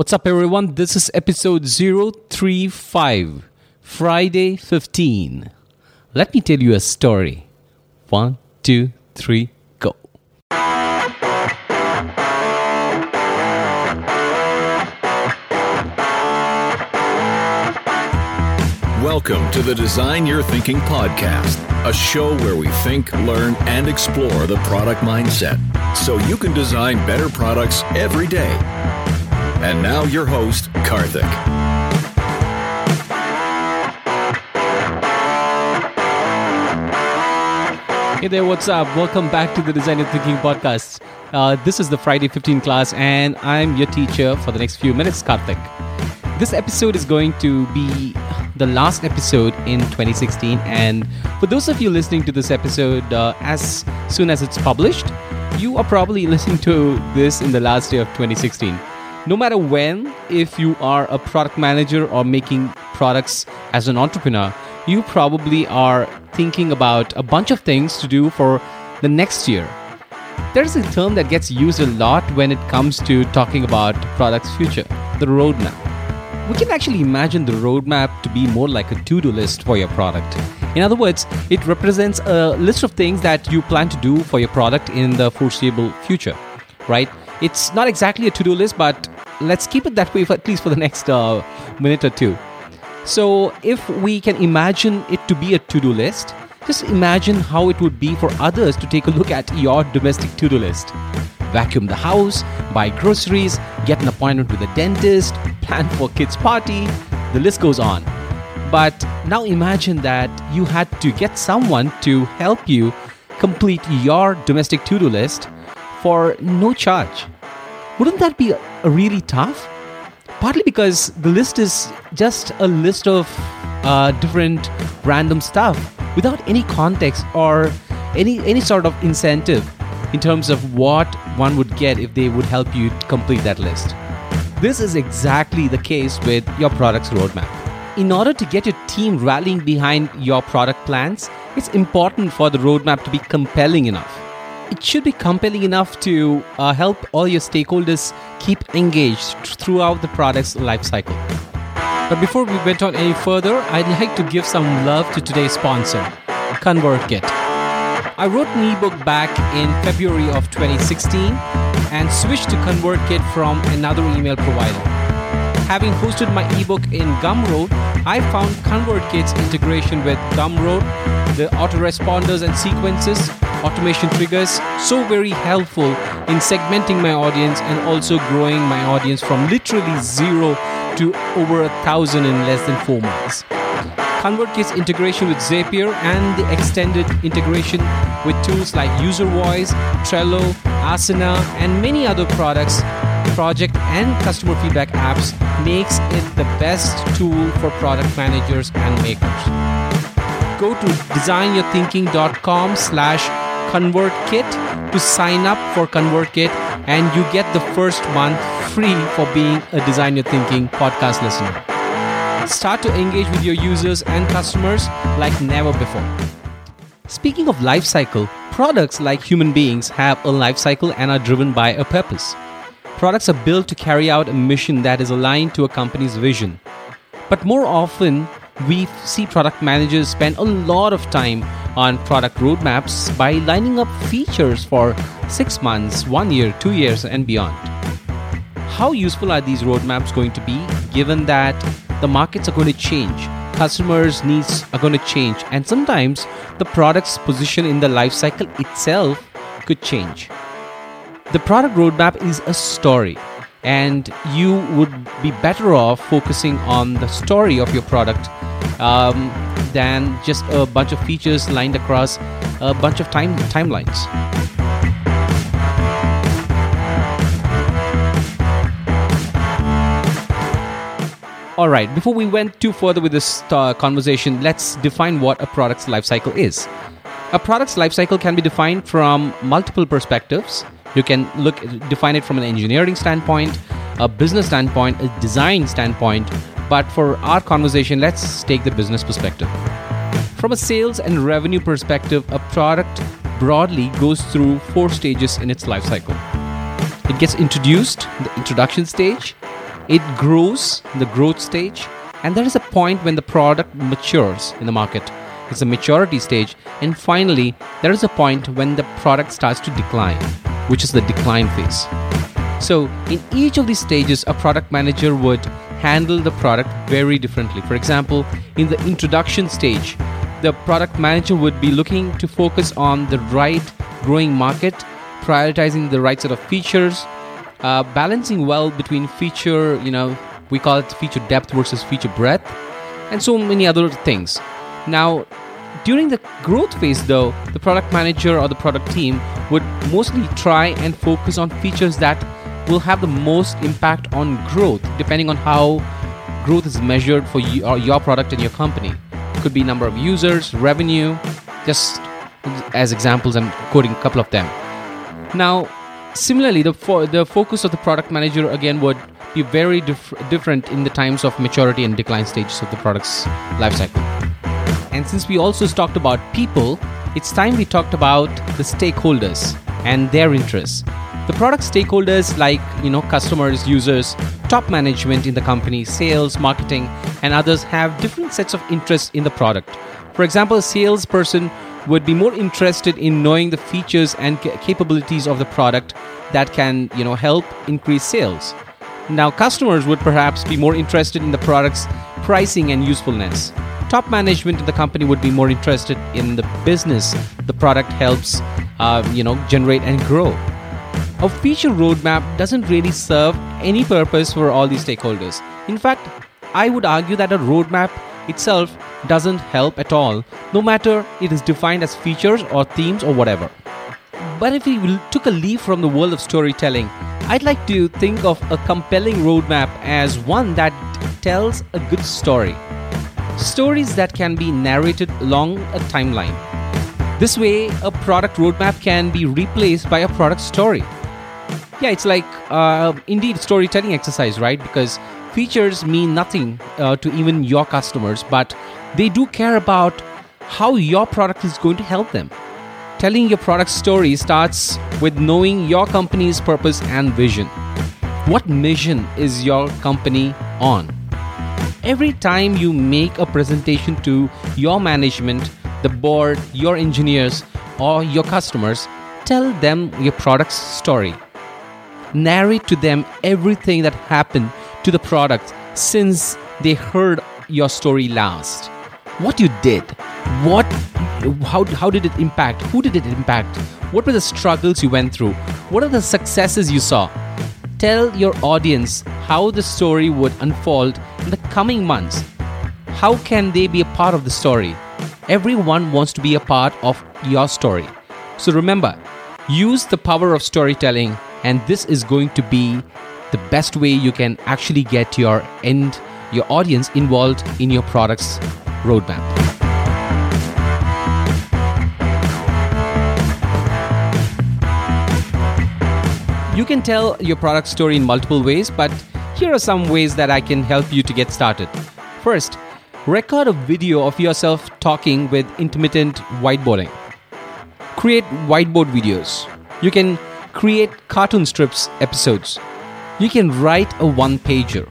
What's up, everyone? This is episode 035, Friday 15. Let me tell you a story. One, two, three, go. Welcome to the Design Your Thinking podcast, a show where we think, learn, and explore the product mindset so you can design better products every day. And now, your host, Karthik. Hey there, what's up? Welcome back to the Design Your Thinking podcast. Uh, this is the Friday 15 class, and I'm your teacher for the next few minutes, Karthik. This episode is going to be the last episode in 2016, and for those of you listening to this episode uh, as soon as it's published, you are probably listening to this in the last day of 2016. No matter when, if you are a product manager or making products as an entrepreneur, you probably are thinking about a bunch of things to do for the next year. There's a term that gets used a lot when it comes to talking about product's future the roadmap. We can actually imagine the roadmap to be more like a to do list for your product. In other words, it represents a list of things that you plan to do for your product in the foreseeable future, right? It's not exactly a to do list, but let's keep it that way for at least for the next uh, minute or two. So, if we can imagine it to be a to do list, just imagine how it would be for others to take a look at your domestic to do list. Vacuum the house, buy groceries, get an appointment with a dentist, plan for kids' party, the list goes on. But now imagine that you had to get someone to help you complete your domestic to do list for no charge. Wouldn't that be really tough? partly because the list is just a list of uh, different random stuff without any context or any any sort of incentive in terms of what one would get if they would help you complete that list. This is exactly the case with your product's roadmap. In order to get your team rallying behind your product plans, it's important for the roadmap to be compelling enough it should be compelling enough to uh, help all your stakeholders keep engaged throughout the product's lifecycle. But before we went on any further, I'd like to give some love to today's sponsor, ConvertKit. I wrote an ebook back in February of 2016 and switched to ConvertKit from another email provider. Having hosted my ebook in Gumroad, I found ConvertKit's integration with Gumroad, the autoresponders and sequences, automation triggers so very helpful in segmenting my audience and also growing my audience from literally zero to over a thousand in less than four months. ConvertKit's integration with Zapier and the extended integration with tools like UserVoice, Trello, Asana, and many other products, project and customer feedback apps makes it the best tool for product managers and makers. Go to designyourthinking.com slash ConvertKit to sign up for ConvertKit and you get the first month free for being a Design Your Thinking podcast listener. Start to engage with your users and customers like never before. Speaking of life cycle, products like human beings have a life cycle and are driven by a purpose. Products are built to carry out a mission that is aligned to a company's vision. But more often, we see product managers spend a lot of time on product roadmaps by lining up features for six months, one year, two years, and beyond. How useful are these roadmaps going to be given that the markets are going to change, customers' needs are going to change, and sometimes the product's position in the life cycle itself could change? The product roadmap is a story and you would be better off focusing on the story of your product um, than just a bunch of features lined across a bunch of time timelines. All right, before we went too further with this uh, conversation, let's define what a product's lifecycle is. A product's lifecycle can be defined from multiple perspectives. You can look define it from an engineering standpoint, a business standpoint, a design standpoint, but for our conversation, let's take the business perspective. From a sales and revenue perspective, a product broadly goes through four stages in its life cycle. It gets introduced, the introduction stage, it grows the growth stage, and there is a point when the product matures in the market. It's a maturity stage, and finally, there is a point when the product starts to decline, which is the decline phase. So, in each of these stages, a product manager would handle the product very differently. For example, in the introduction stage, the product manager would be looking to focus on the right growing market, prioritizing the right set of features, uh, balancing well between feature, you know, we call it feature depth versus feature breadth, and so many other things. Now, during the growth phase, though, the product manager or the product team would mostly try and focus on features that will have the most impact on growth, depending on how growth is measured for your, uh, your product and your company could be number of users, revenue, just as examples. I'm quoting a couple of them. Now, similarly, the fo- the focus of the product manager again would be very dif- different in the times of maturity and decline stages of the product's lifecycle. And since we also talked about people, it's time we talked about the stakeholders and their interests. The product stakeholders like, you know, customers, users, top management in the company, sales, marketing, and others have different sets of interests in the product. For example, a salesperson would be more interested in knowing the features and capabilities of the product that can, you know, help increase sales. Now, customers would perhaps be more interested in the product's pricing and usefulness. Top management in the company would be more interested in the business the product helps, uh, you know, generate and grow a feature roadmap doesn't really serve any purpose for all these stakeholders. In fact, I would argue that a roadmap itself doesn't help at all, no matter it is defined as features or themes or whatever. But if we took a leaf from the world of storytelling, I'd like to think of a compelling roadmap as one that tells a good story. Stories that can be narrated along a timeline. This way, a product roadmap can be replaced by a product story yeah, it's like uh, indeed storytelling exercise, right? Because features mean nothing uh, to even your customers, but they do care about how your product is going to help them. Telling your product story starts with knowing your company's purpose and vision. What mission is your company on? Every time you make a presentation to your management, the board, your engineers, or your customers, tell them your product's story narrate to them everything that happened to the product since they heard your story last. What you did, what how, how did it impact? Who did it impact? What were the struggles you went through? What are the successes you saw? Tell your audience how the story would unfold in the coming months. How can they be a part of the story? Everyone wants to be a part of your story. So remember, use the power of storytelling and this is going to be the best way you can actually get your end your audience involved in your product's roadmap. You can tell your product story in multiple ways but here are some ways that i can help you to get started. First record a video of yourself talking with intermittent whiteboarding. Create whiteboard videos. You can create cartoon strips episodes. You can write a one pager.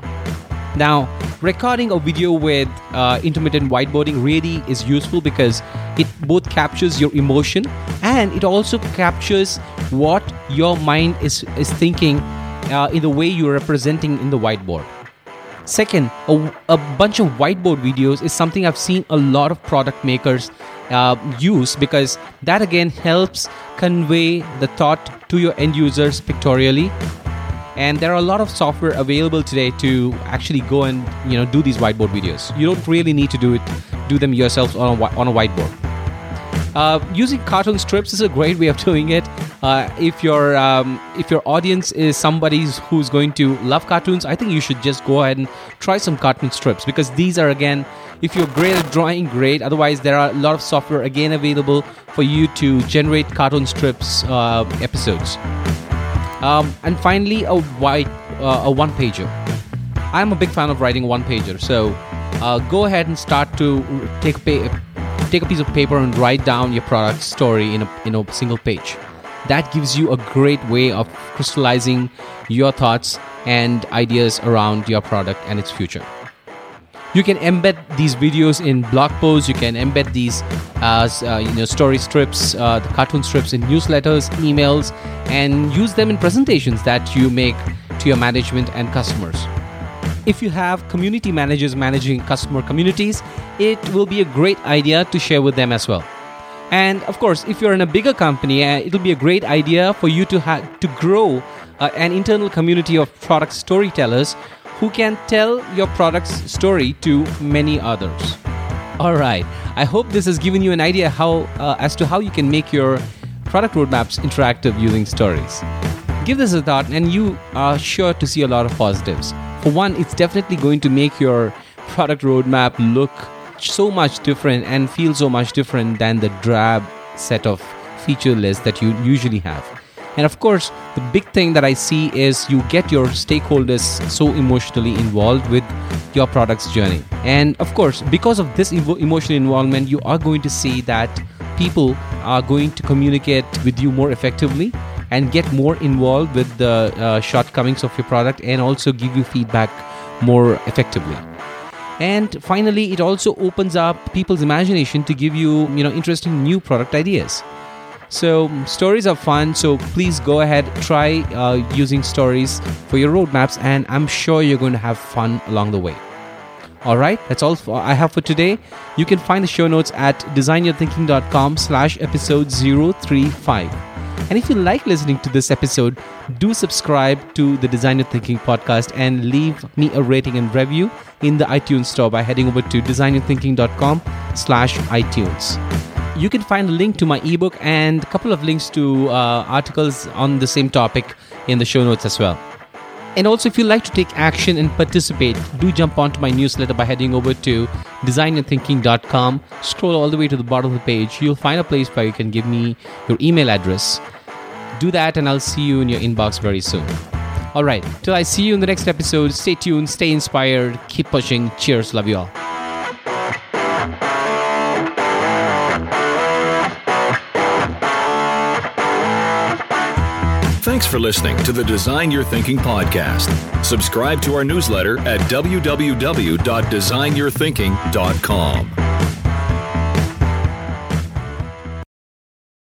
Now, recording a video with uh, intermittent whiteboarding really is useful because it both captures your emotion and it also captures what your mind is, is thinking uh, in the way you're representing in the whiteboard. Second, a, a bunch of whiteboard videos is something I've seen a lot of product makers uh, use because that again helps convey the thought to your end users pictorially. And there are a lot of software available today to actually go and you know do these whiteboard videos. You don't really need to do it do them yourselves on a, on a whiteboard uh, using cartoon strips is a great way of doing it. Uh, if your um, if your audience is somebody who's going to love cartoons, I think you should just go ahead and try some cartoon strips because these are again if you're great at drawing, great. Otherwise, there are a lot of software again available for you to generate cartoon strips uh, episodes. Um, and finally, a white uh, a one pager. I'm a big fan of writing one pager, so uh, go ahead and start to take a take a piece of paper and write down your product story in a in a single page. That gives you a great way of crystallizing your thoughts and ideas around your product and its future. You can embed these videos in blog posts. You can embed these as uh, you know story strips, uh, the cartoon strips in newsletters, emails, and use them in presentations that you make to your management and customers. If you have community managers managing customer communities, it will be a great idea to share with them as well. And of course, if you're in a bigger company, uh, it'll be a great idea for you to have to grow uh, an internal community of product storytellers who can tell your product's story to many others. All right, I hope this has given you an idea how uh, as to how you can make your product roadmaps interactive using stories. Give this a thought, and you are sure to see a lot of positives. For one, it's definitely going to make your product roadmap look so much different and feel so much different than the drab set of feature lists that you usually have. And of course, the big thing that I see is you get your stakeholders so emotionally involved with your product's journey. And of course, because of this emotional involvement, you are going to see that people are going to communicate with you more effectively and get more involved with the uh, shortcomings of your product and also give you feedback more effectively. And finally it also opens up people's imagination to give you you know interesting new product ideas. So stories are fun so please go ahead try uh, using stories for your roadmaps and i'm sure you're going to have fun along the way. All right that's all i have for today. You can find the show notes at designyourthinking.com slash episode 035 and if you like listening to this episode, do subscribe to the Design Your Thinking podcast and leave me a rating and review in the iTunes store by heading over to designyourthinking.com slash iTunes. You can find a link to my ebook and a couple of links to uh, articles on the same topic in the show notes as well. And also, if you'd like to take action and participate, do jump onto my newsletter by heading over to designyourthinking.com. Scroll all the way to the bottom of the page. You'll find a place where you can give me your email address do that, and I'll see you in your inbox very soon. All right, till I see you in the next episode, stay tuned, stay inspired, keep pushing. Cheers, love you all. Thanks for listening to the Design Your Thinking podcast. Subscribe to our newsletter at www.designyourthinking.com.